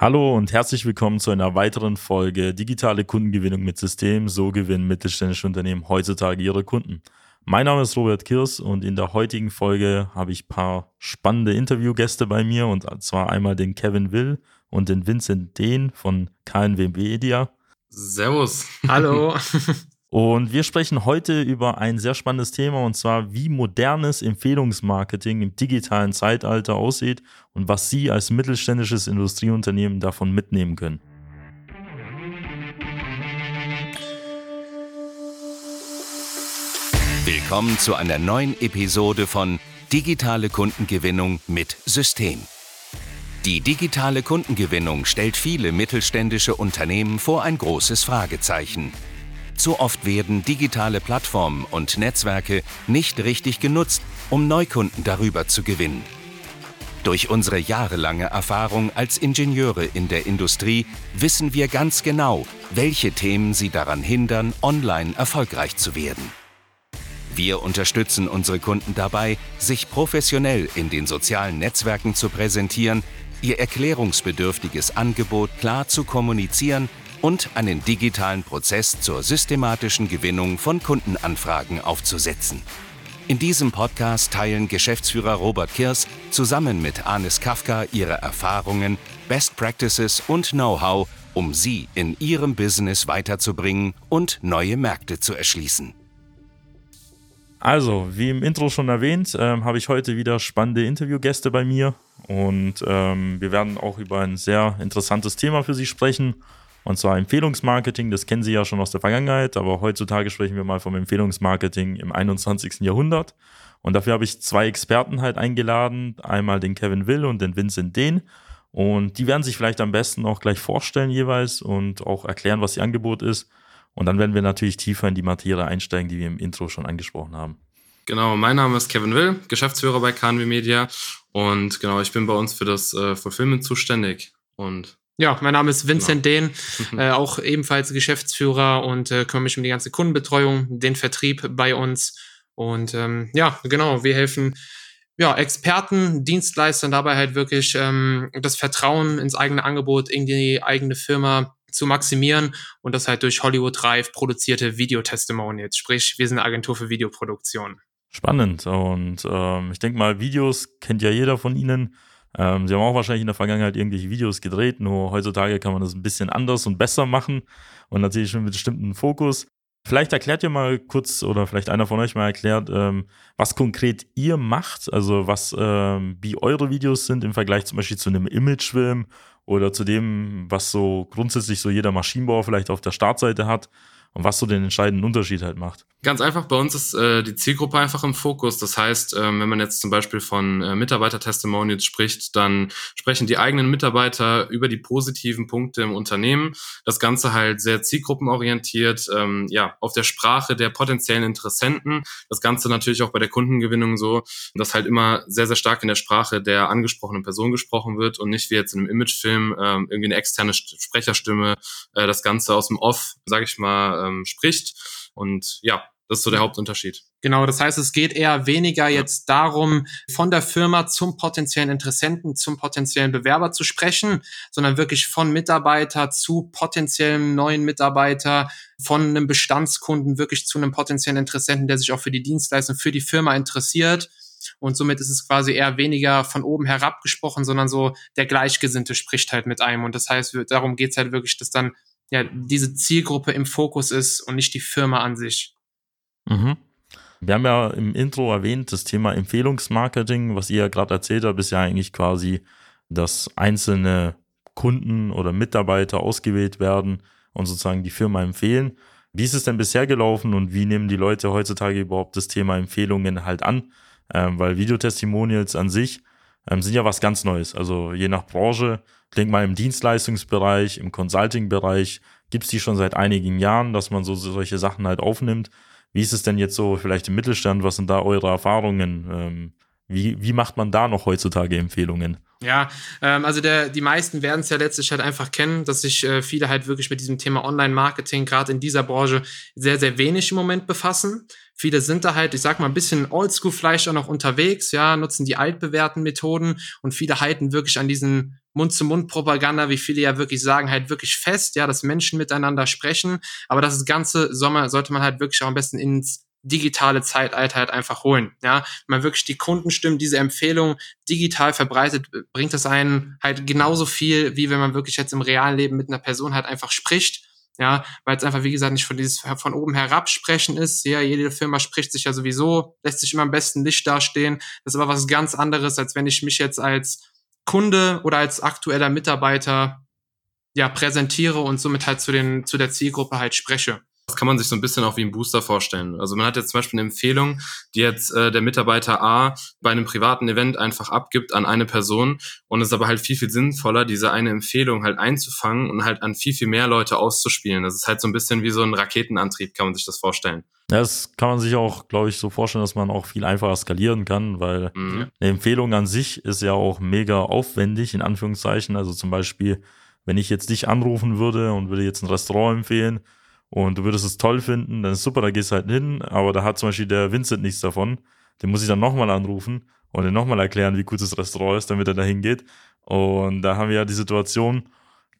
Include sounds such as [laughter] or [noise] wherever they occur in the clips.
Hallo und herzlich willkommen zu einer weiteren Folge Digitale Kundengewinnung mit System. So gewinnen mittelständische Unternehmen heutzutage ihre Kunden. Mein Name ist Robert Kirs und in der heutigen Folge habe ich ein paar spannende Interviewgäste bei mir und zwar einmal den Kevin Will und den Vincent Dehn von KNW Media. Servus. Hallo. [laughs] Und wir sprechen heute über ein sehr spannendes Thema und zwar, wie modernes Empfehlungsmarketing im digitalen Zeitalter aussieht und was Sie als mittelständisches Industrieunternehmen davon mitnehmen können. Willkommen zu einer neuen Episode von Digitale Kundengewinnung mit System. Die digitale Kundengewinnung stellt viele mittelständische Unternehmen vor ein großes Fragezeichen. Zu oft werden digitale Plattformen und Netzwerke nicht richtig genutzt, um Neukunden darüber zu gewinnen. Durch unsere jahrelange Erfahrung als Ingenieure in der Industrie wissen wir ganz genau, welche Themen sie daran hindern, online erfolgreich zu werden. Wir unterstützen unsere Kunden dabei, sich professionell in den sozialen Netzwerken zu präsentieren, ihr erklärungsbedürftiges Angebot klar zu kommunizieren und einen digitalen Prozess zur systematischen Gewinnung von Kundenanfragen aufzusetzen. In diesem Podcast teilen Geschäftsführer Robert Kirs zusammen mit Anis Kafka ihre Erfahrungen, Best Practices und Know-how, um sie in ihrem Business weiterzubringen und neue Märkte zu erschließen. Also, wie im Intro schon erwähnt, ähm, habe ich heute wieder spannende Interviewgäste bei mir und ähm, wir werden auch über ein sehr interessantes Thema für Sie sprechen. Und zwar Empfehlungsmarketing, das kennen Sie ja schon aus der Vergangenheit, aber heutzutage sprechen wir mal vom Empfehlungsmarketing im 21. Jahrhundert. Und dafür habe ich zwei Experten halt eingeladen, einmal den Kevin Will und den Vincent Dehn. Und die werden sich vielleicht am besten auch gleich vorstellen jeweils und auch erklären, was ihr Angebot ist. Und dann werden wir natürlich tiefer in die Materie einsteigen, die wir im Intro schon angesprochen haben. Genau, mein Name ist Kevin Will, Geschäftsführer bei KNW Media. Und genau, ich bin bei uns für das äh, Fulfillment zuständig. Und ja, mein Name ist Vincent genau. Dehn, [laughs] äh, auch ebenfalls Geschäftsführer und äh, kümmere mich um die ganze Kundenbetreuung, den Vertrieb bei uns. Und ähm, ja, genau, wir helfen ja, Experten, Dienstleistern dabei halt wirklich ähm, das Vertrauen ins eigene Angebot, in die eigene Firma zu maximieren und das halt durch Hollywood Drive produzierte Videotestimonials. Sprich, wir sind eine Agentur für Videoproduktion. Spannend. Und ähm, ich denke mal, Videos kennt ja jeder von Ihnen. Ähm, sie haben auch wahrscheinlich in der Vergangenheit irgendwelche Videos gedreht, nur heutzutage kann man das ein bisschen anders und besser machen und natürlich schon mit bestimmten Fokus. Vielleicht erklärt ihr mal kurz oder vielleicht einer von euch mal erklärt, ähm, was konkret ihr macht, also was, ähm, wie eure Videos sind im Vergleich zum Beispiel zu einem Imagefilm oder zu dem, was so grundsätzlich so jeder Maschinenbauer vielleicht auf der Startseite hat und was so den entscheidenden Unterschied halt macht. Ganz einfach, bei uns ist äh, die Zielgruppe einfach im Fokus. Das heißt, äh, wenn man jetzt zum Beispiel von äh, Mitarbeiter-Testimonials spricht, dann sprechen die eigenen Mitarbeiter über die positiven Punkte im Unternehmen. Das Ganze halt sehr zielgruppenorientiert, ähm, ja, auf der Sprache der potenziellen Interessenten. Das Ganze natürlich auch bei der Kundengewinnung so, dass halt immer sehr, sehr stark in der Sprache der angesprochenen Person gesprochen wird und nicht wie jetzt in einem Imagefilm äh, irgendwie eine externe Sprecherstimme äh, das Ganze aus dem Off, sage ich mal, ähm, spricht. Und ja, das ist so der Hauptunterschied. Genau, das heißt, es geht eher weniger jetzt darum, von der Firma zum potenziellen Interessenten, zum potenziellen Bewerber zu sprechen, sondern wirklich von Mitarbeiter zu potenziellen neuen Mitarbeiter, von einem Bestandskunden wirklich zu einem potenziellen Interessenten, der sich auch für die Dienstleistung, für die Firma interessiert. Und somit ist es quasi eher weniger von oben herab gesprochen, sondern so der Gleichgesinnte spricht halt mit einem. Und das heißt, darum geht's halt wirklich, dass dann ja diese Zielgruppe im Fokus ist und nicht die Firma an sich. Mhm. Wir haben ja im Intro erwähnt, das Thema Empfehlungsmarketing, was ihr ja gerade erzählt habt, ist ja eigentlich quasi, dass einzelne Kunden oder Mitarbeiter ausgewählt werden und sozusagen die Firma empfehlen. Wie ist es denn bisher gelaufen und wie nehmen die Leute heutzutage überhaupt das Thema Empfehlungen halt an? Ähm, weil Videotestimonials an sich ähm, sind ja was ganz Neues. Also je nach Branche, ich denke mal im Dienstleistungsbereich, im Consulting-Bereich gibt es die schon seit einigen Jahren, dass man so solche Sachen halt aufnimmt. Wie ist es denn jetzt so vielleicht im Mittelstand? Was sind da eure Erfahrungen? Ähm, wie, wie macht man da noch heutzutage Empfehlungen? Ja, ähm, also der, die meisten werden es ja letztlich halt einfach kennen, dass sich äh, viele halt wirklich mit diesem Thema Online-Marketing gerade in dieser Branche sehr, sehr wenig im Moment befassen. Viele sind da halt, ich sag mal, ein bisschen oldschool vielleicht auch noch unterwegs, ja, nutzen die altbewährten Methoden und viele halten wirklich an diesen Mund-zu-Mund-Propaganda, wie viele ja wirklich sagen, halt wirklich fest, ja, dass Menschen miteinander sprechen. Aber das ganze Sommer sollte man halt wirklich auch am besten ins digitale Zeitalter halt einfach holen. Ja, wenn man wirklich die Kundenstimmen, diese Empfehlung digital verbreitet, bringt es einen halt genauso viel, wie wenn man wirklich jetzt im realen Leben mit einer Person halt einfach spricht. Ja, weil es einfach, wie gesagt, nicht von dieses von oben herab sprechen ist. Ja, jede Firma spricht sich ja sowieso, lässt sich immer am besten Licht dastehen. Das ist aber was ganz anderes, als wenn ich mich jetzt als Kunde oder als aktueller Mitarbeiter ja präsentiere und somit halt zu den zu der Zielgruppe halt spreche. Das kann man sich so ein bisschen auch wie ein Booster vorstellen. Also man hat jetzt zum Beispiel eine Empfehlung, die jetzt äh, der Mitarbeiter A bei einem privaten Event einfach abgibt an eine Person und es ist aber halt viel, viel sinnvoller, diese eine Empfehlung halt einzufangen und halt an viel, viel mehr Leute auszuspielen. Das ist halt so ein bisschen wie so ein Raketenantrieb, kann man sich das vorstellen. Ja, das kann man sich auch, glaube ich, so vorstellen, dass man auch viel einfacher skalieren kann, weil mhm. eine Empfehlung an sich ist ja auch mega aufwendig, in Anführungszeichen. Also zum Beispiel, wenn ich jetzt dich anrufen würde und würde jetzt ein Restaurant empfehlen, und du würdest es toll finden, dann ist super, da gehst du halt hin, aber da hat zum Beispiel der Vincent nichts davon. Den muss ich dann nochmal anrufen und den nochmal erklären, wie gut das Restaurant ist, damit er da hingeht. Und da haben wir ja die Situation,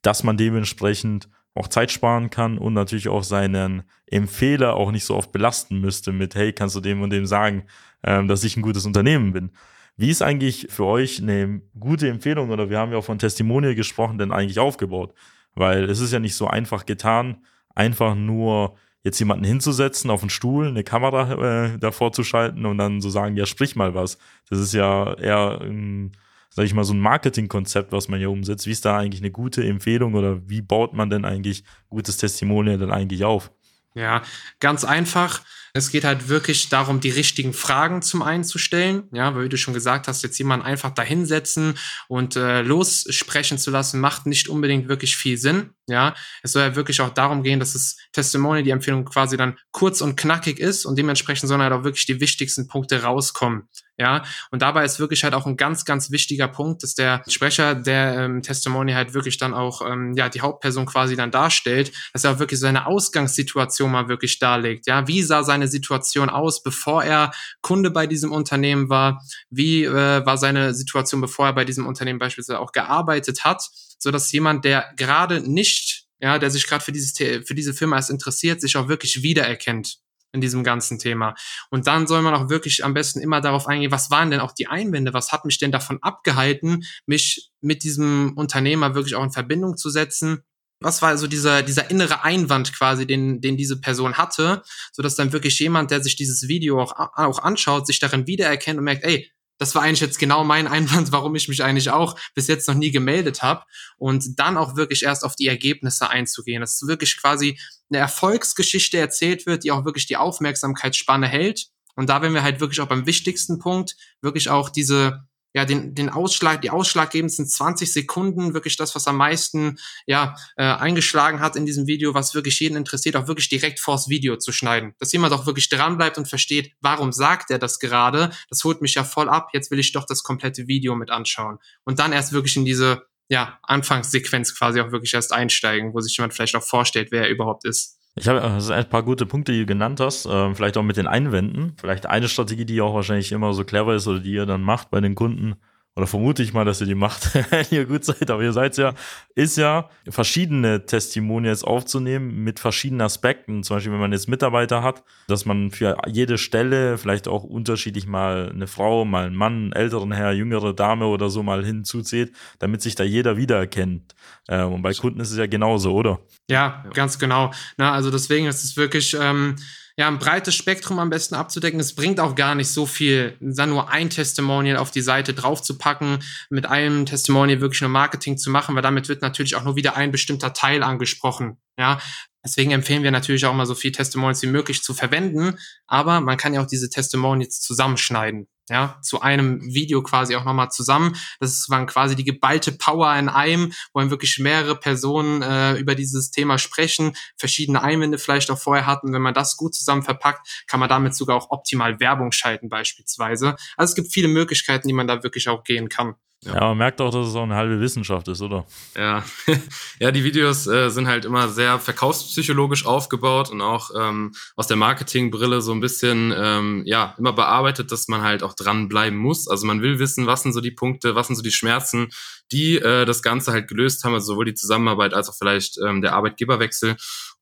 dass man dementsprechend auch Zeit sparen kann und natürlich auch seinen Empfehler auch nicht so oft belasten müsste mit, hey, kannst du dem und dem sagen, ähm, dass ich ein gutes Unternehmen bin. Wie ist eigentlich für euch eine gute Empfehlung oder wir haben ja auch von Testimonial gesprochen, denn eigentlich aufgebaut? Weil es ist ja nicht so einfach getan, einfach nur jetzt jemanden hinzusetzen auf einen Stuhl, eine Kamera äh, davor zu schalten und dann so sagen, ja, sprich mal was. Das ist ja eher, ein, sag ich mal, so ein Marketingkonzept, was man hier umsetzt. Wie ist da eigentlich eine gute Empfehlung oder wie baut man denn eigentlich gutes Testimonial dann eigentlich auf? Ja, ganz einfach. Es geht halt wirklich darum, die richtigen Fragen zum einen zu stellen. Ja, weil wie du schon gesagt hast, jetzt jemanden einfach dahinsetzen und äh, lossprechen zu lassen, macht nicht unbedingt wirklich viel Sinn. Ja, es soll ja wirklich auch darum gehen, dass das Testimonial, die Empfehlung quasi dann kurz und knackig ist und dementsprechend sollen halt auch wirklich die wichtigsten Punkte rauskommen. Ja, und dabei ist wirklich halt auch ein ganz, ganz wichtiger Punkt, dass der Sprecher der ähm, Testimony halt wirklich dann auch ähm, ja die Hauptperson quasi dann darstellt, dass er auch wirklich seine Ausgangssituation mal wirklich darlegt. Ja, wie sah seine Situation aus, bevor er Kunde bei diesem Unternehmen war? Wie äh, war seine Situation, bevor er bei diesem Unternehmen beispielsweise auch gearbeitet hat? so dass jemand, der gerade nicht, ja, der sich gerade für dieses für diese Firma erst interessiert, sich auch wirklich wiedererkennt in diesem ganzen Thema. Und dann soll man auch wirklich am besten immer darauf eingehen, was waren denn auch die Einwände, was hat mich denn davon abgehalten, mich mit diesem Unternehmer wirklich auch in Verbindung zu setzen was war also dieser, dieser innere Einwand quasi, den, den diese Person hatte, so dass dann wirklich jemand, der sich dieses Video auch, auch anschaut, sich darin wiedererkennt und merkt, ey, das war eigentlich jetzt genau mein Einwand, [laughs] warum ich mich eigentlich auch bis jetzt noch nie gemeldet habe. Und dann auch wirklich erst auf die Ergebnisse einzugehen. Dass wirklich quasi eine Erfolgsgeschichte erzählt wird, die auch wirklich die Aufmerksamkeitsspanne hält. Und da werden wir halt wirklich auch beim wichtigsten Punkt wirklich auch diese ja, den, den Ausschlag, die ausschlaggebendsten 20 Sekunden, wirklich das, was am meisten ja, äh, eingeschlagen hat in diesem Video, was wirklich jeden interessiert, auch wirklich direkt vors Video zu schneiden. Dass jemand auch wirklich dranbleibt und versteht, warum sagt er das gerade? Das holt mich ja voll ab, jetzt will ich doch das komplette Video mit anschauen. Und dann erst wirklich in diese ja, Anfangssequenz quasi auch wirklich erst einsteigen, wo sich jemand vielleicht auch vorstellt, wer er überhaupt ist. Ich habe also ein paar gute Punkte, die du genannt hast. Ähm, vielleicht auch mit den Einwänden. Vielleicht eine Strategie, die auch wahrscheinlich immer so clever ist oder die ihr dann macht bei den Kunden, oder vermute ich mal, dass ihr die macht, wenn [laughs] ihr gut seid, aber ihr seid ja, ist ja, verschiedene Testimonials aufzunehmen mit verschiedenen Aspekten. Zum Beispiel, wenn man jetzt Mitarbeiter hat, dass man für jede Stelle vielleicht auch unterschiedlich mal eine Frau, mal einen Mann, einen älteren Herr, jüngere Dame oder so mal hinzuzählt, damit sich da jeder wiedererkennt. Ähm, und bei Kunden ist es ja genauso, oder? Ja, ganz genau. Na, also deswegen ist es wirklich, ähm, ja, ein breites Spektrum am besten abzudecken. Es bringt auch gar nicht so viel, dann nur ein Testimonial auf die Seite draufzupacken, mit einem Testimonial wirklich nur Marketing zu machen, weil damit wird natürlich auch nur wieder ein bestimmter Teil angesprochen. Ja, Deswegen empfehlen wir natürlich auch mal so viel Testimonials wie möglich zu verwenden, aber man kann ja auch diese Testimonials zusammenschneiden ja, zu einem Video quasi auch nochmal zusammen. Das waren quasi die geballte Power in einem, wo dann wirklich mehrere Personen äh, über dieses Thema sprechen, verschiedene Einwände vielleicht auch vorher hatten. Wenn man das gut zusammen verpackt, kann man damit sogar auch optimal Werbung schalten beispielsweise. Also es gibt viele Möglichkeiten, die man da wirklich auch gehen kann. Ja. ja, man merkt auch, dass es auch eine halbe Wissenschaft ist, oder? Ja, [laughs] ja die Videos äh, sind halt immer sehr verkaufspsychologisch aufgebaut und auch ähm, aus der Marketingbrille so ein bisschen, ähm, ja, immer bearbeitet, dass man halt auch dranbleiben muss. Also man will wissen, was sind so die Punkte, was sind so die Schmerzen, die äh, das Ganze halt gelöst haben, also sowohl die Zusammenarbeit als auch vielleicht ähm, der Arbeitgeberwechsel.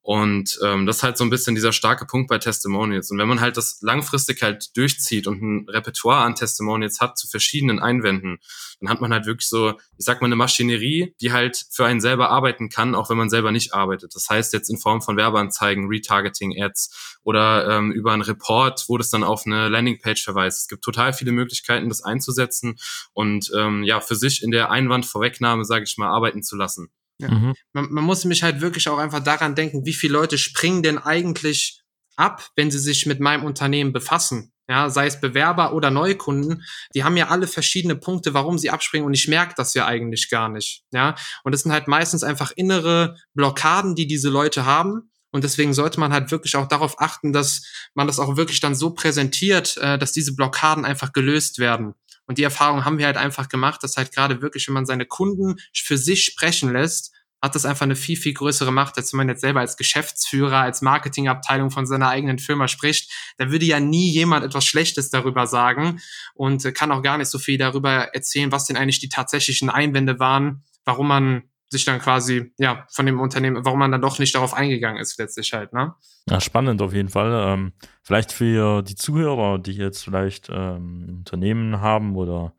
Und ähm, das ist halt so ein bisschen dieser starke Punkt bei Testimonials. Und wenn man halt das langfristig halt durchzieht und ein Repertoire an Testimonials hat zu verschiedenen Einwänden, dann hat man halt wirklich so, ich sag mal, eine Maschinerie, die halt für einen selber arbeiten kann, auch wenn man selber nicht arbeitet. Das heißt jetzt in Form von Werbeanzeigen, Retargeting-Ads oder ähm, über einen Report, wo das dann auf eine Landingpage verweist. Es gibt total viele Möglichkeiten, das einzusetzen und ähm, ja, für sich in der Einwandvorwegnahme, sage ich mal, arbeiten zu lassen. Ja. Mhm. Man, man muss mich halt wirklich auch einfach daran denken, wie viele Leute springen denn eigentlich ab, wenn sie sich mit meinem Unternehmen befassen. Ja, sei es Bewerber oder Neukunden, die haben ja alle verschiedene Punkte, warum sie abspringen und ich merke das ja eigentlich gar nicht. Ja, und das sind halt meistens einfach innere Blockaden, die diese Leute haben. Und deswegen sollte man halt wirklich auch darauf achten, dass man das auch wirklich dann so präsentiert, äh, dass diese Blockaden einfach gelöst werden. Und die Erfahrung haben wir halt einfach gemacht, dass halt gerade wirklich, wenn man seine Kunden für sich sprechen lässt, hat das einfach eine viel, viel größere Macht, als wenn man jetzt selber als Geschäftsführer, als Marketingabteilung von seiner eigenen Firma spricht. Da würde ja nie jemand etwas Schlechtes darüber sagen und kann auch gar nicht so viel darüber erzählen, was denn eigentlich die tatsächlichen Einwände waren, warum man sich dann quasi, ja, von dem Unternehmen, warum man dann doch nicht darauf eingegangen ist, letztlich halt, ne? Ja, spannend auf jeden Fall. Ähm, vielleicht für die Zuhörer, die jetzt vielleicht ähm, Unternehmen haben oder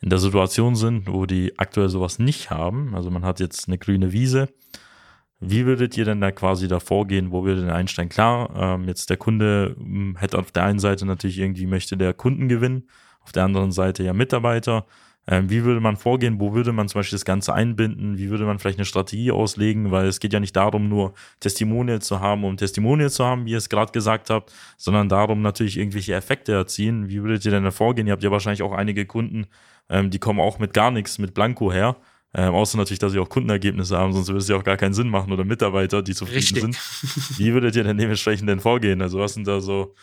in der Situation sind, wo die aktuell sowas nicht haben. Also man hat jetzt eine grüne Wiese. Wie würdet ihr denn da quasi da vorgehen? Wo würde denn einsteigen? Klar, ähm, jetzt der Kunde hm, hätte auf der einen Seite natürlich irgendwie möchte der Kunden gewinnen, auf der anderen Seite ja Mitarbeiter. Ähm, wie würde man vorgehen? Wo würde man zum Beispiel das Ganze einbinden? Wie würde man vielleicht eine Strategie auslegen? Weil es geht ja nicht darum, nur Testimonial zu haben, um Testimonial zu haben, wie ihr es gerade gesagt habt, sondern darum natürlich irgendwelche Effekte erzielen. Wie würdet ihr denn da vorgehen? Ihr habt ja wahrscheinlich auch einige Kunden, ähm, die kommen auch mit gar nichts, mit Blanco her. Ähm, außer natürlich, dass sie auch Kundenergebnisse haben, sonst würde es ja auch gar keinen Sinn machen oder Mitarbeiter, die zufrieden Richtig. sind. Wie würdet ihr denn dementsprechend denn vorgehen? Also was sind da so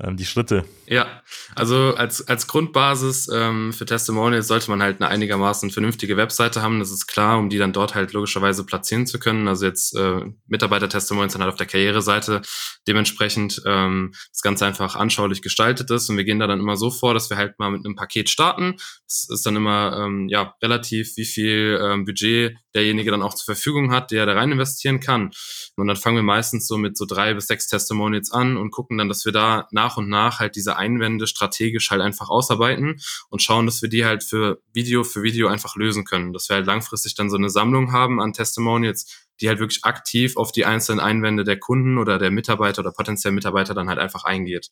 die Schritte. Ja, also als, als Grundbasis ähm, für Testimonials sollte man halt eine einigermaßen vernünftige Webseite haben, das ist klar, um die dann dort halt logischerweise platzieren zu können. Also jetzt äh, Mitarbeiter-Testimonials dann halt auf der Karriereseite dementsprechend ähm, das Ganze einfach anschaulich gestaltet ist und wir gehen da dann immer so vor, dass wir halt mal mit einem Paket starten. Das ist dann immer ähm, ja relativ, wie viel ähm, Budget derjenige dann auch zur Verfügung hat, der da rein investieren kann. Und dann fangen wir meistens so mit so drei bis sechs Testimonials an und gucken dann, dass wir da nach und nach halt diese Einwände strategisch halt einfach ausarbeiten und schauen, dass wir die halt für Video für Video einfach lösen können. Dass wir halt langfristig dann so eine Sammlung haben an Testimonials, die halt wirklich aktiv auf die einzelnen Einwände der Kunden oder der Mitarbeiter oder potenziellen Mitarbeiter dann halt einfach eingeht.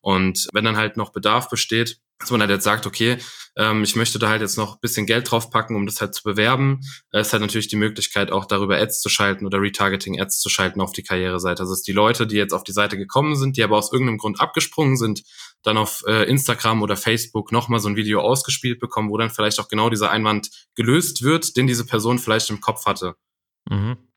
Und wenn dann halt noch Bedarf besteht, dass man halt jetzt sagt, okay, ähm, ich möchte da halt jetzt noch bisschen Geld draufpacken, um das halt zu bewerben, äh, ist halt natürlich die Möglichkeit, auch darüber Ads zu schalten oder Retargeting-Ads zu schalten auf die Karriereseite. Also es die Leute, die jetzt auf die Seite gekommen sind, die aber aus irgendeinem Grund abgesprungen sind, dann auf äh, Instagram oder Facebook nochmal so ein Video ausgespielt bekommen, wo dann vielleicht auch genau dieser Einwand gelöst wird, den diese Person vielleicht im Kopf hatte. Mhm.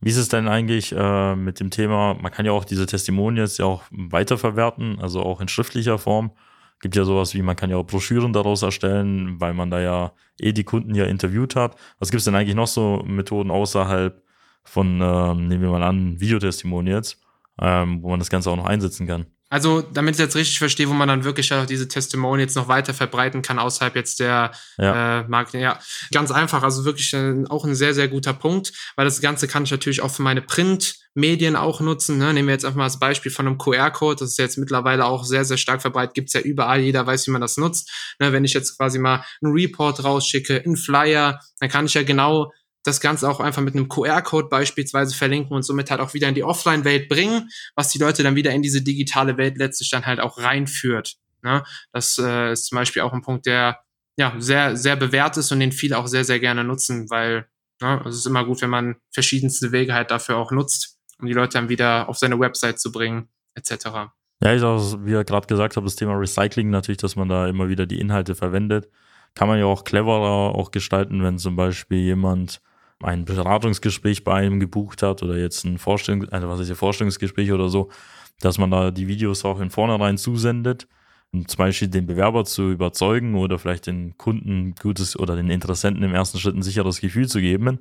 Wie ist es denn eigentlich äh, mit dem Thema, man kann ja auch diese Testimonials ja auch weiterverwerten, also auch in schriftlicher Form. Gibt ja sowas wie, man kann ja auch Broschüren daraus erstellen, weil man da ja eh die Kunden ja interviewt hat. Was gibt es denn eigentlich noch so Methoden außerhalb von, ähm, nehmen wir mal an, Videotestimonials, ähm, wo man das Ganze auch noch einsetzen kann? Also, damit ich jetzt richtig verstehe, wo man dann wirklich auch diese Testimonials noch weiter verbreiten kann, außerhalb jetzt der ja. äh, Marketing. Ja, ganz einfach. Also wirklich äh, auch ein sehr, sehr guter Punkt, weil das Ganze kann ich natürlich auch für meine Printmedien auch nutzen. Ne? Nehmen wir jetzt einfach mal das Beispiel von einem QR-Code. Das ist jetzt mittlerweile auch sehr, sehr stark verbreitet. Gibt's ja überall. Jeder weiß, wie man das nutzt. Ne? Wenn ich jetzt quasi mal einen Report rausschicke, einen Flyer, dann kann ich ja genau das Ganze auch einfach mit einem QR-Code beispielsweise verlinken und somit halt auch wieder in die Offline-Welt bringen, was die Leute dann wieder in diese digitale Welt letztlich dann halt auch reinführt. Ne? Das äh, ist zum Beispiel auch ein Punkt, der ja sehr, sehr bewährt ist und den viele auch sehr, sehr gerne nutzen, weil ne, es ist immer gut, wenn man verschiedenste Wege halt dafür auch nutzt, um die Leute dann wieder auf seine Website zu bringen, etc. Ja, ich auch, wie ihr gerade gesagt habt, das Thema Recycling natürlich, dass man da immer wieder die Inhalte verwendet. Kann man ja auch cleverer auch gestalten, wenn zum Beispiel jemand ein Beratungsgespräch bei einem gebucht hat oder jetzt ein Vorstellungs also was ist hier Vorstellungsgespräch oder so, dass man da die Videos auch in vornherein zusendet, um zum Beispiel den Bewerber zu überzeugen oder vielleicht den Kunden gutes oder den Interessenten im ersten Schritt ein sicheres Gefühl zu geben.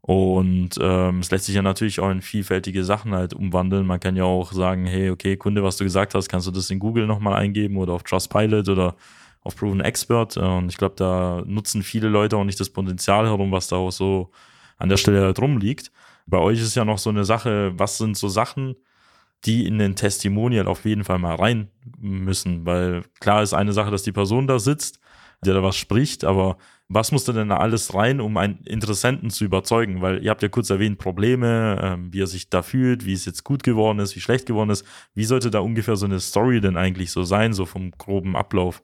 Und ähm, es lässt sich ja natürlich auch in vielfältige Sachen halt umwandeln. Man kann ja auch sagen, hey, okay, Kunde, was du gesagt hast, kannst du das in Google nochmal eingeben oder auf Trustpilot oder auf Proven Expert. Und ich glaube, da nutzen viele Leute auch nicht das Potenzial herum, was da auch so an der Stelle halt rumliegt. Bei euch ist ja noch so eine Sache, was sind so Sachen, die in den Testimonial auf jeden Fall mal rein müssen, weil klar ist eine Sache, dass die Person da sitzt, der da was spricht, aber was muss denn da alles rein, um einen Interessenten zu überzeugen? Weil ihr habt ja kurz erwähnt, Probleme, ähm, wie er sich da fühlt, wie es jetzt gut geworden ist, wie schlecht geworden ist. Wie sollte da ungefähr so eine Story denn eigentlich so sein, so vom groben Ablauf?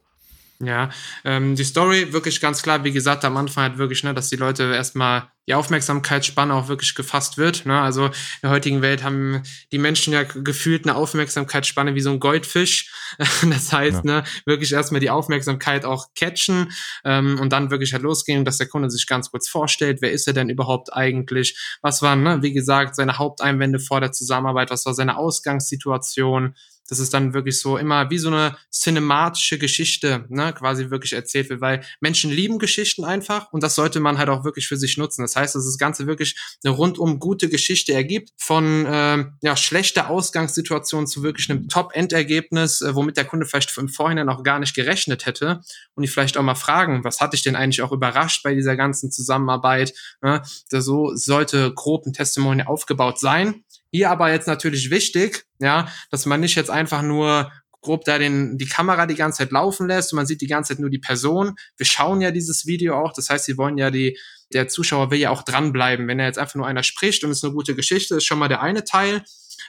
Ja, ähm, die Story wirklich ganz klar, wie gesagt, am Anfang halt wirklich, ne, dass die Leute erstmal die Aufmerksamkeitsspanne auch wirklich gefasst wird. Ne? Also in der heutigen Welt haben die Menschen ja gefühlt eine Aufmerksamkeitsspanne wie so ein Goldfisch. [laughs] Das heißt, ja. ne, wirklich erstmal die Aufmerksamkeit auch catchen ähm, und dann wirklich halt losgehen, dass der Kunde sich ganz kurz vorstellt, wer ist er denn überhaupt eigentlich? Was waren, ne, wie gesagt, seine Haupteinwände vor der Zusammenarbeit? Was war seine Ausgangssituation? Dass es dann wirklich so immer wie so eine cinematische Geschichte, ne, quasi wirklich erzählt wird, weil Menschen lieben Geschichten einfach und das sollte man halt auch wirklich für sich nutzen. Das heißt, dass das Ganze wirklich eine rundum gute Geschichte ergibt, von äh, ja, schlechter Ausgangssituation zu wirklich einem Top-Endergebnis, äh, womit der Kunde vielleicht im Vorhinein auch gar nicht gerechnet hätte und die vielleicht auch mal fragen, was hatte ich denn eigentlich auch überrascht bei dieser ganzen Zusammenarbeit? Ne? So sollte grob ein Testimonial aufgebaut sein. Hier aber jetzt natürlich wichtig, ja, dass man nicht jetzt einfach nur grob da den, die Kamera die ganze Zeit laufen lässt und man sieht die ganze Zeit nur die Person. Wir schauen ja dieses Video auch, das heißt, sie wollen ja die, der Zuschauer will ja auch dranbleiben. Wenn er jetzt einfach nur einer spricht und es ist eine gute Geschichte, ist schon mal der eine Teil.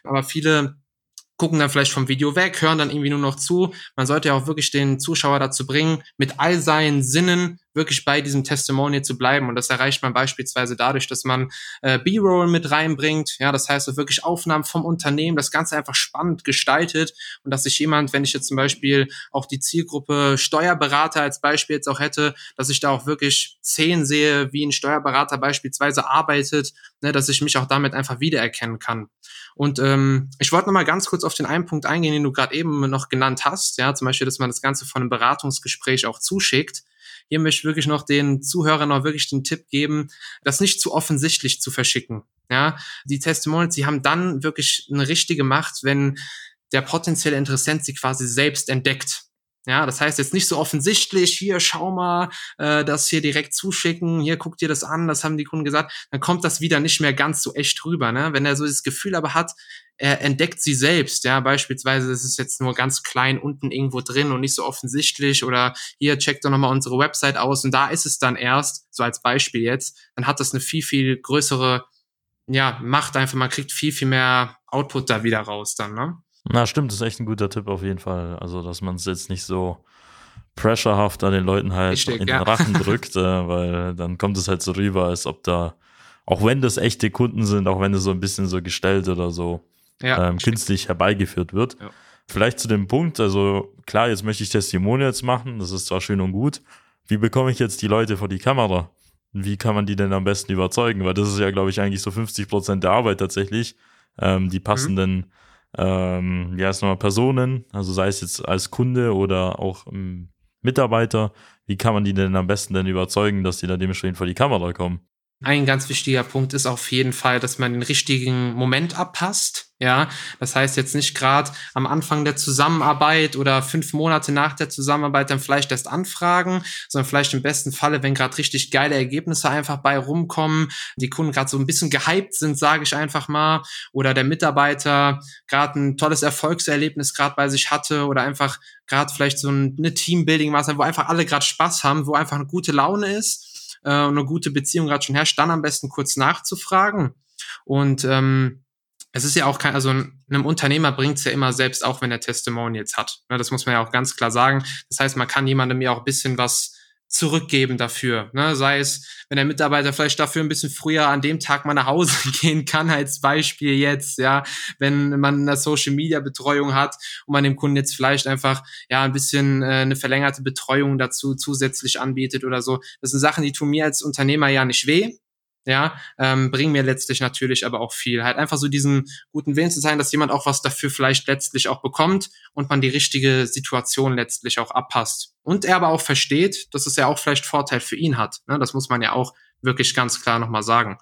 Aber viele gucken dann vielleicht vom Video weg, hören dann irgendwie nur noch zu. Man sollte ja auch wirklich den Zuschauer dazu bringen, mit all seinen Sinnen wirklich bei diesem Testimonial zu bleiben. Und das erreicht man beispielsweise dadurch, dass man äh, B-Roll mit reinbringt. Ja, das heißt, wirklich Aufnahmen vom Unternehmen, das Ganze einfach spannend gestaltet und dass sich jemand, wenn ich jetzt zum Beispiel auch die Zielgruppe Steuerberater als Beispiel jetzt auch hätte, dass ich da auch wirklich Szenen sehe, wie ein Steuerberater beispielsweise arbeitet, ne, dass ich mich auch damit einfach wiedererkennen kann. Und ähm, ich wollte noch mal ganz kurz auf den einen Punkt eingehen, den du gerade eben noch genannt hast. Ja, zum Beispiel, dass man das Ganze von einem Beratungsgespräch auch zuschickt. Hier möchte ich wirklich noch den Zuhörern noch wirklich den Tipp geben, das nicht zu offensichtlich zu verschicken. Ja, die Testimonials, die haben dann wirklich eine richtige Macht, wenn der potenzielle Interessent sie quasi selbst entdeckt. Ja, das heißt jetzt nicht so offensichtlich, hier schau mal, äh, das hier direkt zuschicken, hier guck dir das an, das haben die Kunden gesagt, dann kommt das wieder nicht mehr ganz so echt rüber, ne? Wenn er so das Gefühl aber hat, er entdeckt sie selbst, ja, beispielsweise ist es jetzt nur ganz klein unten irgendwo drin und nicht so offensichtlich oder hier checkt doch nochmal unsere Website aus und da ist es dann erst, so als Beispiel jetzt, dann hat das eine viel, viel größere, ja, Macht einfach, man kriegt viel, viel mehr Output da wieder raus dann, ne? Na, stimmt, das ist echt ein guter Tipp auf jeden Fall. Also, dass man es jetzt nicht so pressurehaft an den Leuten halt Richtig, in den ja. Rachen drückt, äh, weil dann kommt es halt so rüber, als ob da, auch wenn das echte Kunden sind, auch wenn es so ein bisschen so gestellt oder so ja, ähm, künstlich herbeigeführt wird. Ja. Vielleicht zu dem Punkt, also klar, jetzt möchte ich Testimonials machen, das ist zwar schön und gut. Wie bekomme ich jetzt die Leute vor die Kamera? Wie kann man die denn am besten überzeugen? Weil das ist ja, glaube ich, eigentlich so 50 Prozent der Arbeit tatsächlich, ähm, die mhm. passenden mhm ähm, ja, nochmal Personen, also sei es jetzt als Kunde oder auch ähm, Mitarbeiter, wie kann man die denn am besten denn überzeugen, dass die da dementsprechend vor die Kamera kommen? Ein ganz wichtiger Punkt ist auf jeden Fall, dass man den richtigen Moment abpasst. Ja, das heißt jetzt nicht gerade am Anfang der Zusammenarbeit oder fünf Monate nach der Zusammenarbeit dann vielleicht erst anfragen, sondern vielleicht im besten Falle, wenn gerade richtig geile Ergebnisse einfach bei rumkommen, die Kunden gerade so ein bisschen gehypt sind, sage ich einfach mal, oder der Mitarbeiter gerade ein tolles Erfolgserlebnis gerade bei sich hatte oder einfach gerade vielleicht so eine Teambuilding-Maßnahme, wo einfach alle gerade Spaß haben, wo einfach eine gute Laune ist äh, eine gute Beziehung gerade schon herrscht, dann am besten kurz nachzufragen. Und ähm, es ist ja auch kein, also einem Unternehmer bringt es ja immer selbst, auch wenn er Testimonials hat. Ja, das muss man ja auch ganz klar sagen. Das heißt, man kann jemandem ja auch ein bisschen was zurückgeben dafür. Ne? Sei es, wenn der Mitarbeiter vielleicht dafür ein bisschen früher an dem Tag mal nach Hause [laughs] gehen kann, als Beispiel jetzt, ja, wenn man eine Social Media Betreuung hat und man dem Kunden jetzt vielleicht einfach ja ein bisschen äh, eine verlängerte Betreuung dazu zusätzlich anbietet oder so. Das sind Sachen, die tun mir als Unternehmer ja nicht weh. Ja, ähm, bringen mir letztlich natürlich aber auch viel. Halt einfach so diesen guten Willen zu sein, dass jemand auch was dafür vielleicht letztlich auch bekommt und man die richtige Situation letztlich auch abpasst. Und er aber auch versteht, dass es ja auch vielleicht Vorteil für ihn hat. Ne? Das muss man ja auch wirklich ganz klar nochmal sagen.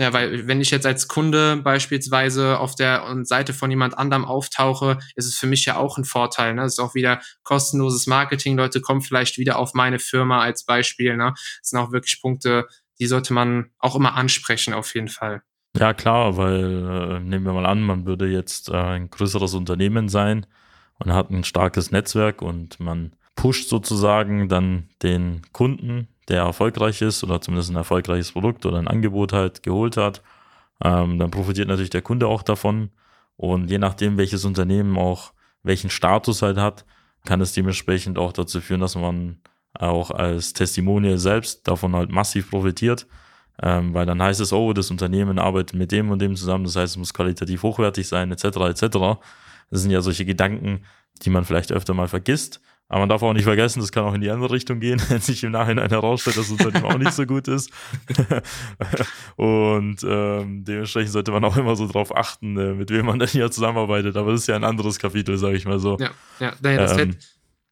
Ja, weil wenn ich jetzt als Kunde beispielsweise auf der Seite von jemand anderem auftauche, ist es für mich ja auch ein Vorteil. Ne? Das ist auch wieder kostenloses Marketing. Leute kommen vielleicht wieder auf meine Firma als Beispiel. Ne? Das sind auch wirklich Punkte, die sollte man auch immer ansprechen, auf jeden Fall. Ja, klar, weil äh, nehmen wir mal an, man würde jetzt äh, ein größeres Unternehmen sein und hat ein starkes Netzwerk und man pusht sozusagen dann den Kunden, der erfolgreich ist oder zumindest ein erfolgreiches Produkt oder ein Angebot halt geholt hat. Ähm, dann profitiert natürlich der Kunde auch davon. Und je nachdem, welches Unternehmen auch welchen Status halt hat, kann es dementsprechend auch dazu führen, dass man auch als Testimonial selbst davon halt massiv profitiert. Ähm, weil dann heißt es, oh, das Unternehmen arbeitet mit dem und dem zusammen, das heißt, es muss qualitativ hochwertig sein, etc. etc. Das sind ja solche Gedanken, die man vielleicht öfter mal vergisst. Aber man darf auch nicht vergessen, das kann auch in die andere Richtung gehen, [laughs] wenn sich im Nachhinein herausstellt, dass das Unternehmen auch nicht so gut ist. [laughs] und ähm, dementsprechend sollte man auch immer so drauf achten, äh, mit wem man dann hier zusammenarbeitet. Aber das ist ja ein anderes Kapitel, sage ich mal so. Ja, ja, das ähm,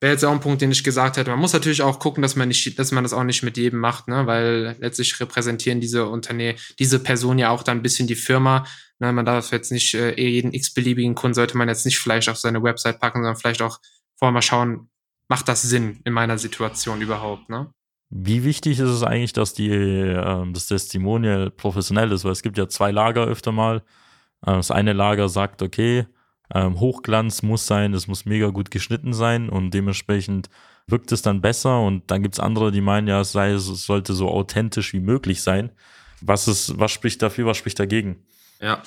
wäre jetzt auch ein Punkt, den ich gesagt hätte. Man muss natürlich auch gucken, dass man nicht, dass man das auch nicht mit jedem macht, ne? weil letztlich repräsentieren diese Unternehmen, diese Person ja auch dann ein bisschen die Firma. Ne? Man darf jetzt nicht äh, eh jeden x-beliebigen Kunden sollte man jetzt nicht vielleicht auf seine Website packen, sondern vielleicht auch vorher mal schauen, macht das Sinn in meiner Situation überhaupt, ne? Wie wichtig ist es eigentlich, dass die, äh, das Testimonial professionell ist? Weil es gibt ja zwei Lager öfter mal. Äh, das eine Lager sagt, okay, ähm, Hochglanz muss sein, es muss mega gut geschnitten sein und dementsprechend wirkt es dann besser. Und dann gibt es andere, die meinen ja, es, sei, es sollte so authentisch wie möglich sein. Was, ist, was spricht dafür, was spricht dagegen? Ja,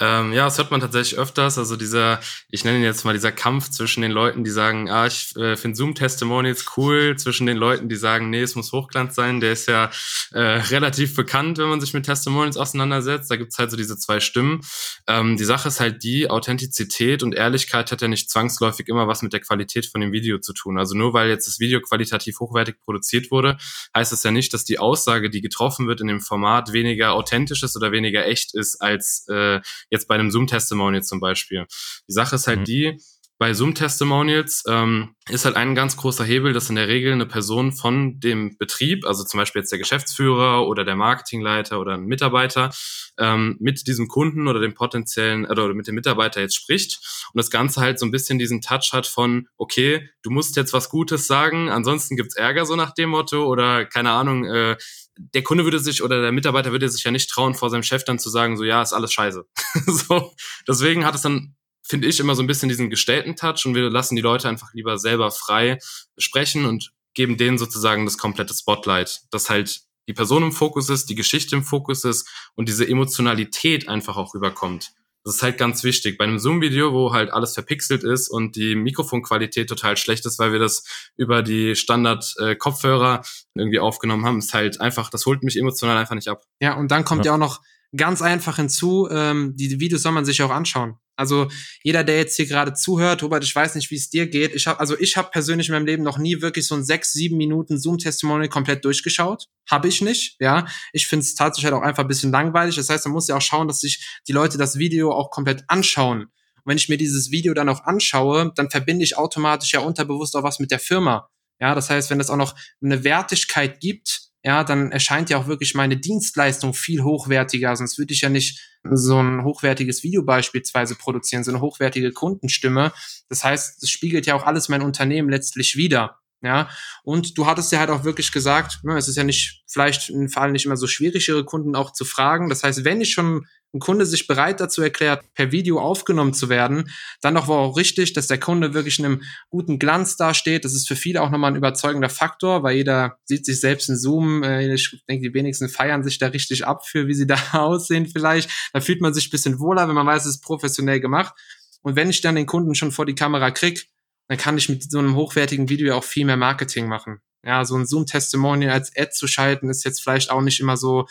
ähm, ja, das hört man tatsächlich öfters. Also dieser, ich nenne ihn jetzt mal dieser Kampf zwischen den Leuten, die sagen, ah, ich äh, finde Zoom-Testimonials cool, zwischen den Leuten, die sagen, nee, es muss Hochglanz sein. Der ist ja äh, relativ bekannt, wenn man sich mit Testimonials auseinandersetzt. Da gibt's halt so diese zwei Stimmen. Ähm, die Sache ist halt die, Authentizität und Ehrlichkeit hat ja nicht zwangsläufig immer was mit der Qualität von dem Video zu tun. Also nur weil jetzt das Video qualitativ hochwertig produziert wurde, heißt es ja nicht, dass die Aussage, die getroffen wird in dem Format, weniger authentisch ist oder weniger echt ist als äh, jetzt bei einem Zoom-Testimonial zum Beispiel. Die Sache ist halt mhm. die, bei Zoom-Testimonials ähm, ist halt ein ganz großer Hebel, dass in der Regel eine Person von dem Betrieb, also zum Beispiel jetzt der Geschäftsführer oder der Marketingleiter oder ein Mitarbeiter, ähm, mit diesem Kunden oder dem potenziellen oder mit dem Mitarbeiter jetzt spricht und das Ganze halt so ein bisschen diesen Touch hat von, okay, du musst jetzt was Gutes sagen, ansonsten gibt's Ärger so nach dem Motto oder keine Ahnung, äh, der Kunde würde sich oder der Mitarbeiter würde sich ja nicht trauen, vor seinem Chef dann zu sagen, so ja, ist alles scheiße. [laughs] so, deswegen hat es dann, finde ich, immer so ein bisschen diesen gestellten Touch und wir lassen die Leute einfach lieber selber frei sprechen und geben denen sozusagen das komplette Spotlight, dass halt die Person im Fokus ist, die Geschichte im Fokus ist und diese Emotionalität einfach auch rüberkommt. Das ist halt ganz wichtig. Bei einem Zoom-Video, wo halt alles verpixelt ist und die Mikrofonqualität total schlecht ist, weil wir das über die Standard-Kopfhörer irgendwie aufgenommen haben, ist halt einfach, das holt mich emotional einfach nicht ab. Ja, und dann kommt ja, ja auch noch ganz einfach hinzu, ähm, die Videos soll man sich auch anschauen. Also jeder, der jetzt hier gerade zuhört, Robert, ich weiß nicht, wie es dir geht. Ich habe, also ich habe persönlich in meinem Leben noch nie wirklich so ein sechs, sieben Minuten Zoom-Testimonial komplett durchgeschaut. Habe ich nicht, ja. Ich finde es tatsächlich halt auch einfach ein bisschen langweilig. Das heißt, man muss ja auch schauen, dass sich die Leute das Video auch komplett anschauen. Und wenn ich mir dieses Video dann auch anschaue, dann verbinde ich automatisch ja unterbewusst auch was mit der Firma. Ja, das heißt, wenn es auch noch eine Wertigkeit gibt, ja, dann erscheint ja auch wirklich meine Dienstleistung viel hochwertiger. Sonst würde ich ja nicht so ein hochwertiges Video beispielsweise produzieren, so eine hochwertige Kundenstimme. Das heißt, es spiegelt ja auch alles mein Unternehmen letztlich wieder. Ja, und du hattest ja halt auch wirklich gesagt, ne, es ist ja nicht, vielleicht im Fall nicht immer so schwierig, ihre Kunden auch zu fragen. Das heißt, wenn ich schon ein Kunde sich bereit dazu erklärt, per Video aufgenommen zu werden, dann doch war auch richtig, dass der Kunde wirklich in einem guten Glanz dasteht. Das ist für viele auch nochmal ein überzeugender Faktor, weil jeder sieht sich selbst in Zoom. Äh, ich denke, die wenigsten feiern sich da richtig ab für, wie sie da [laughs] aussehen vielleicht. Da fühlt man sich ein bisschen wohler, wenn man weiß, es ist professionell gemacht. Und wenn ich dann den Kunden schon vor die Kamera krieg, dann kann ich mit so einem hochwertigen Video auch viel mehr Marketing machen. Ja, so ein Zoom-Testimonial als Ad zu schalten, ist jetzt vielleicht auch nicht immer so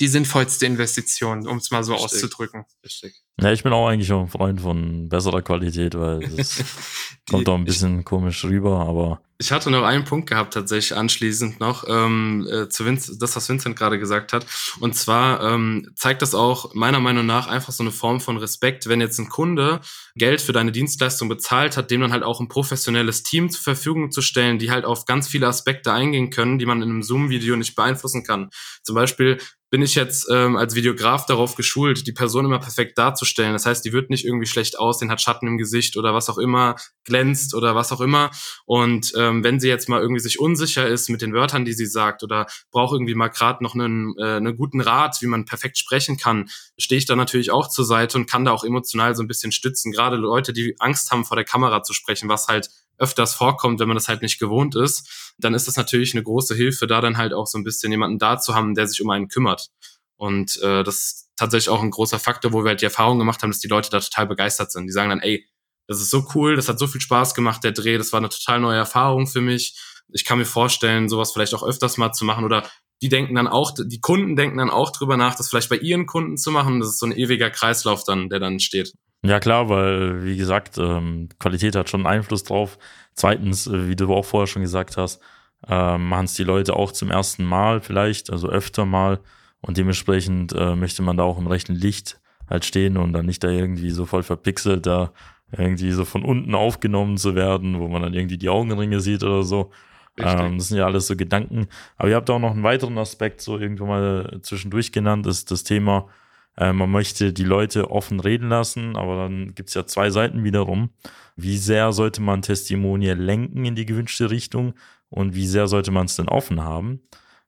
die sinnvollste Investition, um es mal so Richtig. auszudrücken. Richtig. Ja, ich bin auch eigentlich ein Freund von besserer Qualität, weil es [laughs] kommt doch ein bisschen ich, komisch rüber, aber. Ich hatte noch einen Punkt gehabt, tatsächlich anschließend noch, ähm, äh, zu Vince, das, was Vincent gerade gesagt hat. Und zwar ähm, zeigt das auch meiner Meinung nach einfach so eine Form von Respekt, wenn jetzt ein Kunde Geld für deine Dienstleistung bezahlt hat, dem dann halt auch ein professionelles Team zur Verfügung zu stellen, die halt auf ganz viele Aspekte eingehen können, die man in einem Zoom-Video nicht beeinflussen kann. Zum Beispiel bin ich jetzt ähm, als Videograf darauf geschult, die Person immer perfekt darzustellen. Das heißt, die wird nicht irgendwie schlecht aussehen, hat Schatten im Gesicht oder was auch immer, glänzt oder was auch immer. Und ähm, wenn sie jetzt mal irgendwie sich unsicher ist mit den Wörtern, die sie sagt oder braucht irgendwie mal gerade noch einen, äh, einen guten Rat, wie man perfekt sprechen kann, stehe ich da natürlich auch zur Seite und kann da auch emotional so ein bisschen stützen. Gerade Leute, die Angst haben, vor der Kamera zu sprechen, was halt öfters vorkommt, wenn man das halt nicht gewohnt ist, dann ist das natürlich eine große Hilfe, da dann halt auch so ein bisschen jemanden da zu haben, der sich um einen kümmert. Und äh, das tatsächlich auch ein großer Faktor, wo wir halt die Erfahrung gemacht haben, dass die Leute da total begeistert sind. Die sagen dann, ey, das ist so cool, das hat so viel Spaß gemacht, der Dreh, das war eine total neue Erfahrung für mich. Ich kann mir vorstellen, sowas vielleicht auch öfters mal zu machen oder die denken dann auch, die Kunden denken dann auch drüber nach, das vielleicht bei ihren Kunden zu machen. Das ist so ein ewiger Kreislauf dann, der dann steht. Ja klar, weil wie gesagt, ähm, Qualität hat schon Einfluss drauf. Zweitens, äh, wie du auch vorher schon gesagt hast, äh, machen es die Leute auch zum ersten Mal vielleicht, also öfter mal. Und dementsprechend äh, möchte man da auch im rechten Licht halt stehen und dann nicht da irgendwie so voll verpixelt da irgendwie so von unten aufgenommen zu werden, wo man dann irgendwie die Augenringe sieht oder so. Ähm, das sind ja alles so Gedanken. Aber ihr habt auch noch einen weiteren Aspekt so irgendwo mal zwischendurch genannt, ist das Thema äh, man möchte die Leute offen reden lassen, aber dann gibt es ja zwei Seiten wiederum. Wie sehr sollte man Testimonial lenken in die gewünschte Richtung und wie sehr sollte man es denn offen haben?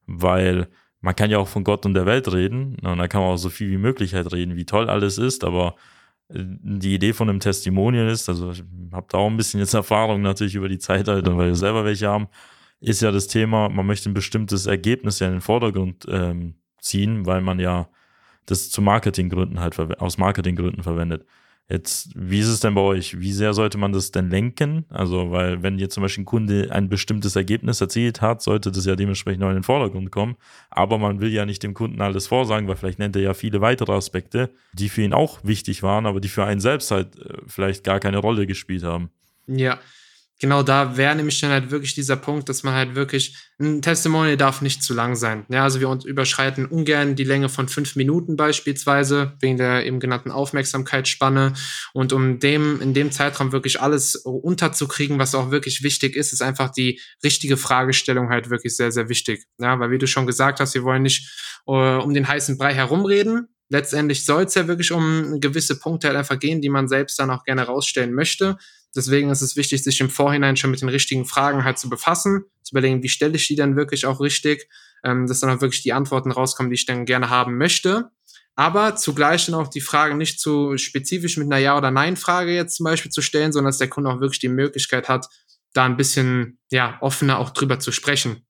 Weil man kann ja auch von Gott und der Welt reden und da kann man auch so viel wie möglich halt reden, wie toll alles ist, aber äh, die Idee von einem Testimonial ist, also ich habe da auch ein bisschen jetzt [laughs] Erfahrung natürlich über die Zeit halt, weil wir selber welche haben, ist ja das Thema, man möchte ein bestimmtes Ergebnis ja in den Vordergrund ähm, ziehen, weil man ja das zu Marketinggründen halt aus Marketinggründen verwendet. Jetzt, wie ist es denn bei euch? Wie sehr sollte man das denn lenken? Also, weil wenn jetzt zum Beispiel ein Kunde ein bestimmtes Ergebnis erzielt hat, sollte das ja dementsprechend noch in den Vordergrund kommen. Aber man will ja nicht dem Kunden alles vorsagen, weil vielleicht nennt er ja viele weitere Aspekte, die für ihn auch wichtig waren, aber die für einen selbst halt äh, vielleicht gar keine Rolle gespielt haben. Ja, genau da wäre nämlich dann halt wirklich dieser Punkt, dass man halt wirklich, ein Testimonial darf nicht zu lang sein. Ja, also wir überschreiten ungern die Länge von fünf Minuten beispielsweise, wegen der eben genannten Aufmerksamkeitsspanne. Und um dem, in dem Zeitraum wirklich alles unterzukriegen, was auch wirklich wichtig ist, ist einfach die richtige Fragestellung halt wirklich sehr, sehr wichtig. Ja, weil wie du schon gesagt hast, wir wollen nicht uh, um den heißen Brei herumreden, letztendlich soll es ja wirklich um gewisse Punkte halt einfach gehen, die man selbst dann auch gerne rausstellen möchte. Deswegen ist es wichtig, sich im Vorhinein schon mit den richtigen Fragen halt zu befassen, zu überlegen, wie stelle ich die dann wirklich auch richtig, ähm, dass dann auch wirklich die Antworten rauskommen, die ich dann gerne haben möchte. Aber zugleich dann auch die Frage nicht zu spezifisch mit einer Ja- oder Nein-Frage jetzt zum Beispiel zu stellen, sondern dass der Kunde auch wirklich die Möglichkeit hat, da ein bisschen ja, offener auch drüber zu sprechen.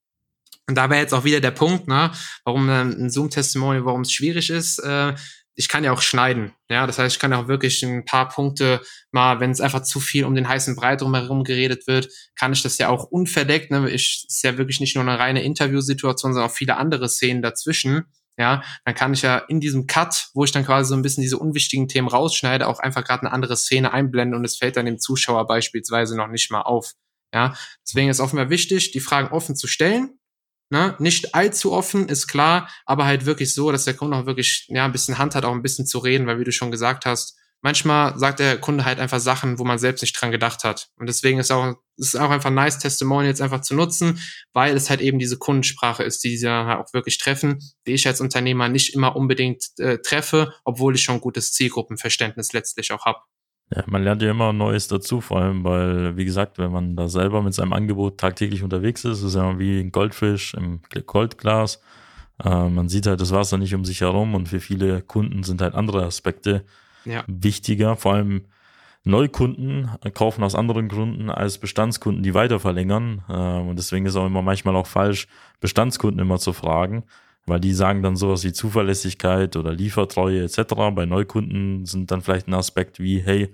Und da wäre jetzt auch wieder der Punkt, ne, warum ein Zoom-Testimonial, warum es schwierig ist. Äh, ich kann ja auch schneiden. Ja, das heißt, ich kann auch wirklich ein paar Punkte mal, wenn es einfach zu viel um den heißen Brei drumherum geredet wird, kann ich das ja auch unverdeckt. Ne? Ich ist ja wirklich nicht nur eine reine Interviewsituation, sondern auch viele andere Szenen dazwischen. Ja, dann kann ich ja in diesem Cut, wo ich dann quasi so ein bisschen diese unwichtigen Themen rausschneide, auch einfach gerade eine andere Szene einblenden und es fällt dann dem Zuschauer beispielsweise noch nicht mal auf. Ja, deswegen ist offenbar wichtig, die Fragen offen zu stellen, Ne? Nicht allzu offen, ist klar, aber halt wirklich so, dass der Kunde auch wirklich ja, ein bisschen Hand hat, auch ein bisschen zu reden, weil wie du schon gesagt hast, manchmal sagt der Kunde halt einfach Sachen, wo man selbst nicht dran gedacht hat. Und deswegen ist auch, ist auch einfach nice, Testimonials einfach zu nutzen, weil es halt eben diese Kundensprache ist, die sie halt auch wirklich treffen, die ich als Unternehmer nicht immer unbedingt äh, treffe, obwohl ich schon gutes Zielgruppenverständnis letztlich auch habe. Ja, man lernt ja immer Neues dazu, vor allem, weil, wie gesagt, wenn man da selber mit seinem Angebot tagtäglich unterwegs ist, ist ja wie ein Goldfisch im Goldglas. Äh, man sieht halt das Wasser nicht um sich herum und für viele Kunden sind halt andere Aspekte ja. wichtiger. Vor allem Neukunden kaufen aus anderen Gründen als Bestandskunden, die weiter verlängern. Äh, und deswegen ist auch immer manchmal auch falsch, Bestandskunden immer zu fragen weil die sagen dann sowas wie Zuverlässigkeit oder Liefertreue etc. Bei Neukunden sind dann vielleicht ein Aspekt wie, hey,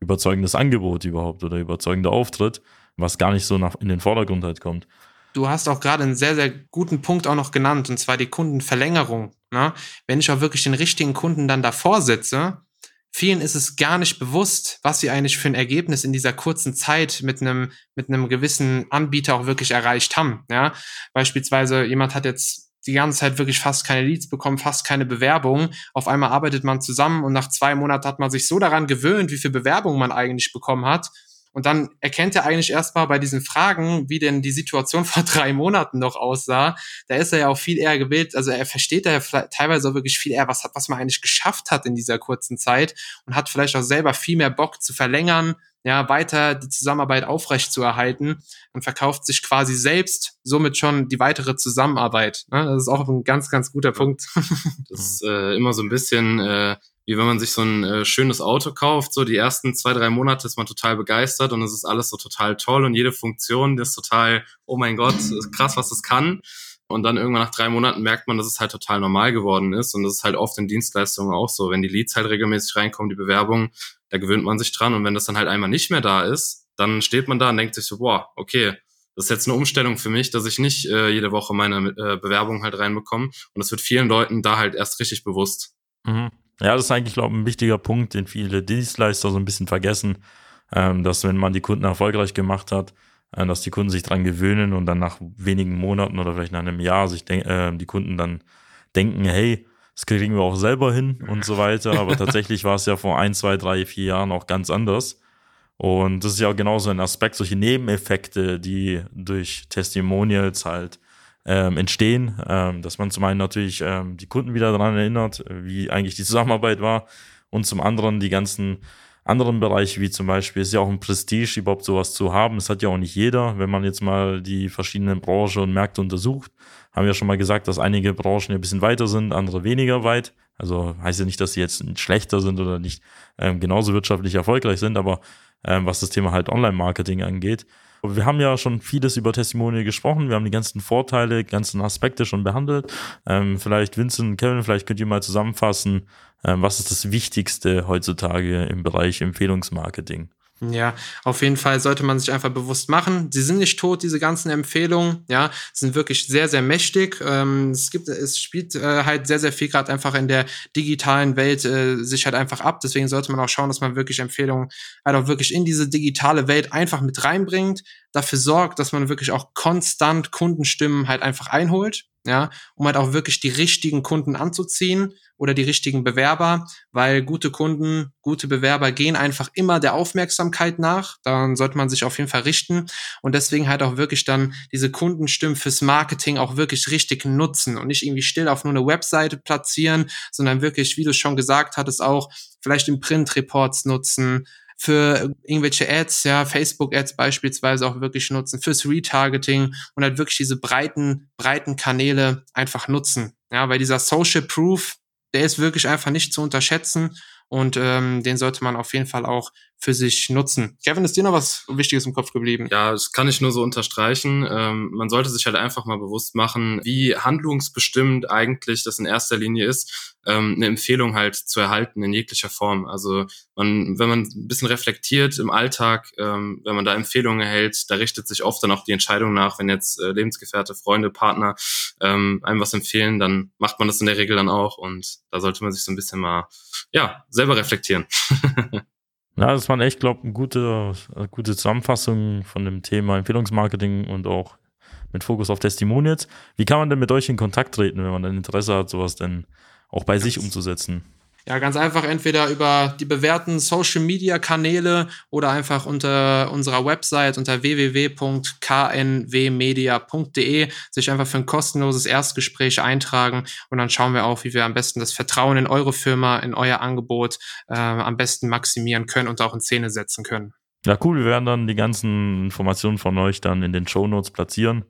überzeugendes Angebot überhaupt oder überzeugender Auftritt, was gar nicht so nach, in den Vordergrund halt kommt. Du hast auch gerade einen sehr, sehr guten Punkt auch noch genannt, und zwar die Kundenverlängerung. Ne? Wenn ich auch wirklich den richtigen Kunden dann davor setze, vielen ist es gar nicht bewusst, was sie eigentlich für ein Ergebnis in dieser kurzen Zeit mit einem, mit einem gewissen Anbieter auch wirklich erreicht haben. Ja, beispielsweise jemand hat jetzt die ganze Zeit wirklich fast keine Leads bekommen, fast keine Bewerbungen. Auf einmal arbeitet man zusammen und nach zwei Monaten hat man sich so daran gewöhnt, wie viel Bewerbungen man eigentlich bekommen hat. Und dann erkennt er eigentlich erstmal bei diesen Fragen, wie denn die Situation [laughs] vor drei Monaten noch aussah. Da ist er ja auch viel eher gewählt, also er versteht da ja teilweise auch wirklich viel eher, was was man eigentlich geschafft hat in dieser kurzen Zeit und hat vielleicht auch selber viel mehr Bock zu verlängern, ja, weiter die Zusammenarbeit aufrecht zu erhalten und verkauft sich quasi selbst somit schon die weitere Zusammenarbeit. Ne? Das ist auch ein ganz, ganz guter Punkt. [laughs] Das ist äh, immer so ein bisschen äh, wie wenn man sich so ein äh, schönes Auto kauft. So die ersten zwei, drei Monate ist man total begeistert und es ist alles so total toll und jede Funktion ist total, oh mein Gott, krass, was das kann. Und dann irgendwann nach drei Monaten merkt man, dass es halt total normal geworden ist. Und das ist halt oft in Dienstleistungen auch so. Wenn die Leads halt regelmäßig reinkommen, die Bewerbungen, da gewöhnt man sich dran. Und wenn das dann halt einmal nicht mehr da ist, dann steht man da und denkt sich so, boah, okay, das ist jetzt eine Umstellung für mich, dass ich nicht äh, jede Woche meine äh, Bewerbung halt reinbekomme. Und das wird vielen Leuten da halt erst richtig bewusst. Mhm. Ja, das ist eigentlich, glaube ich, ein wichtiger Punkt, den viele Dienstleister so ein bisschen vergessen, ähm, dass wenn man die Kunden erfolgreich gemacht hat, äh, dass die Kunden sich dran gewöhnen und dann nach wenigen Monaten oder vielleicht nach einem Jahr sich äh, die Kunden dann denken, hey, das kriegen wir auch selber hin und so weiter. Aber [laughs] tatsächlich war es ja vor ein, zwei, drei, vier Jahren auch ganz anders. Und das ist ja auch genauso ein Aspekt, solche Nebeneffekte, die durch Testimonials halt ähm, entstehen, ähm, dass man zum einen natürlich ähm, die Kunden wieder daran erinnert, wie eigentlich die Zusammenarbeit war und zum anderen die ganzen anderen Bereiche, wie zum Beispiel, ist ja auch ein Prestige, überhaupt sowas zu haben. Das hat ja auch nicht jeder. Wenn man jetzt mal die verschiedenen Branchen und Märkte untersucht, haben ja schon mal gesagt, dass einige Branchen ein bisschen weiter sind, andere weniger weit. Also heißt ja nicht, dass sie jetzt schlechter sind oder nicht ähm, genauso wirtschaftlich erfolgreich sind, aber ähm, was das Thema halt Online-Marketing angeht. Wir haben ja schon vieles über Testimonial gesprochen. Wir haben die ganzen Vorteile, ganzen Aspekte schon behandelt. Ähm, vielleicht Vincent, Kevin, vielleicht könnt ihr mal zusammenfassen, ähm, was ist das Wichtigste heutzutage im Bereich Empfehlungsmarketing? Ja, auf jeden Fall sollte man sich einfach bewusst machen. Sie sind nicht tot, diese ganzen Empfehlungen, ja, sind wirklich sehr, sehr mächtig. Ähm, es gibt, es spielt äh, halt sehr, sehr viel gerade einfach in der digitalen Welt äh, sich halt einfach ab. Deswegen sollte man auch schauen, dass man wirklich Empfehlungen halt auch wirklich in diese digitale Welt einfach mit reinbringt, dafür sorgt, dass man wirklich auch konstant Kundenstimmen halt einfach einholt, ja, um halt auch wirklich die richtigen Kunden anzuziehen oder die richtigen Bewerber, weil gute Kunden, gute Bewerber gehen einfach immer der Aufmerksamkeit nach. Daran sollte man sich auf jeden Fall richten und deswegen halt auch wirklich dann diese Kundenstimmen fürs Marketing auch wirklich richtig nutzen und nicht irgendwie still auf nur eine Webseite platzieren, sondern wirklich, wie du schon gesagt hattest, auch vielleicht im Print-Reports nutzen, für irgendwelche Ads, ja, Facebook-Ads beispielsweise auch wirklich nutzen, fürs Retargeting und halt wirklich diese breiten, breiten Kanäle einfach nutzen. Ja, weil dieser Social Proof, der ist wirklich einfach nicht zu unterschätzen und ähm, den sollte man auf jeden Fall auch für sich nutzen. Kevin, ist dir noch was Wichtiges im Kopf geblieben? Ja, das kann ich nur so unterstreichen. Ähm, man sollte sich halt einfach mal bewusst machen, wie handlungsbestimmt eigentlich das in erster Linie ist, ähm, eine Empfehlung halt zu erhalten in jeglicher Form. Also man, wenn man ein bisschen reflektiert im Alltag, ähm, wenn man da Empfehlungen erhält, da richtet sich oft dann auch die Entscheidung nach, wenn jetzt äh, Lebensgefährte, Freunde, Partner ähm, einem was empfehlen, dann macht man das in der Regel dann auch und da sollte man sich so ein bisschen mal, ja, selber reflektieren. [laughs] Ja, das war echt, glaube ich, eine gute, eine gute Zusammenfassung von dem Thema Empfehlungsmarketing und auch mit Fokus auf Testimonials. Wie kann man denn mit euch in Kontakt treten, wenn man ein Interesse hat, sowas denn auch bei sich umzusetzen? Ja, ganz einfach entweder über die bewährten Social Media Kanäle oder einfach unter unserer Website unter www.knwmedia.de sich einfach für ein kostenloses Erstgespräch eintragen und dann schauen wir auch, wie wir am besten das Vertrauen in eure Firma, in euer Angebot äh, am besten maximieren können und auch in Szene setzen können. Ja, cool. Wir werden dann die ganzen Informationen von euch dann in den Show Notes platzieren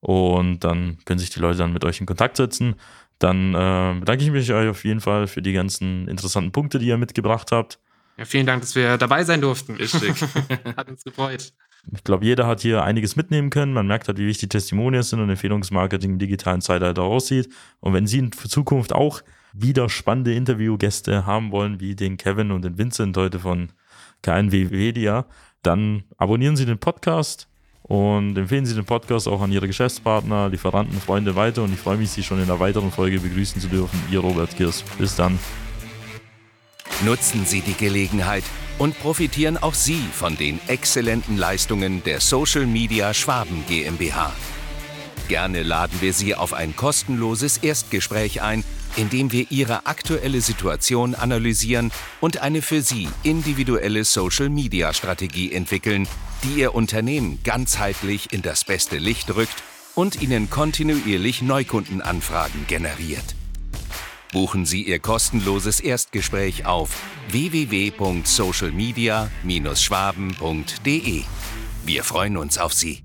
und dann können sich die Leute dann mit euch in Kontakt setzen. Dann äh, bedanke ich mich euch auf jeden Fall für die ganzen interessanten Punkte, die ihr mitgebracht habt. Ja, vielen Dank, dass wir dabei sein durften. Richtig. [laughs] hat uns gefreut. Ich glaube, jeder hat hier einiges mitnehmen können. Man merkt halt, wie wichtig Testimonials sind und Empfehlungsmarketing im digitalen Zeitalter aussieht. Und wenn Sie in Zukunft auch wieder spannende Interviewgäste haben wollen, wie den Kevin und den Vincent heute von KNW Media, dann abonnieren Sie den Podcast, und empfehlen Sie den Podcast auch an Ihre Geschäftspartner, Lieferanten, Freunde weiter und ich freue mich, Sie schon in einer weiteren Folge begrüßen zu dürfen. Ihr Robert Kirs. Bis dann. Nutzen Sie die Gelegenheit und profitieren auch Sie von den exzellenten Leistungen der Social Media Schwaben GmbH. Gerne laden wir Sie auf ein kostenloses Erstgespräch ein, in dem wir Ihre aktuelle Situation analysieren und eine für Sie individuelle Social-Media-Strategie entwickeln, die Ihr Unternehmen ganzheitlich in das beste Licht rückt und Ihnen kontinuierlich Neukundenanfragen generiert. Buchen Sie Ihr kostenloses Erstgespräch auf www.socialmedia-schwaben.de. Wir freuen uns auf Sie.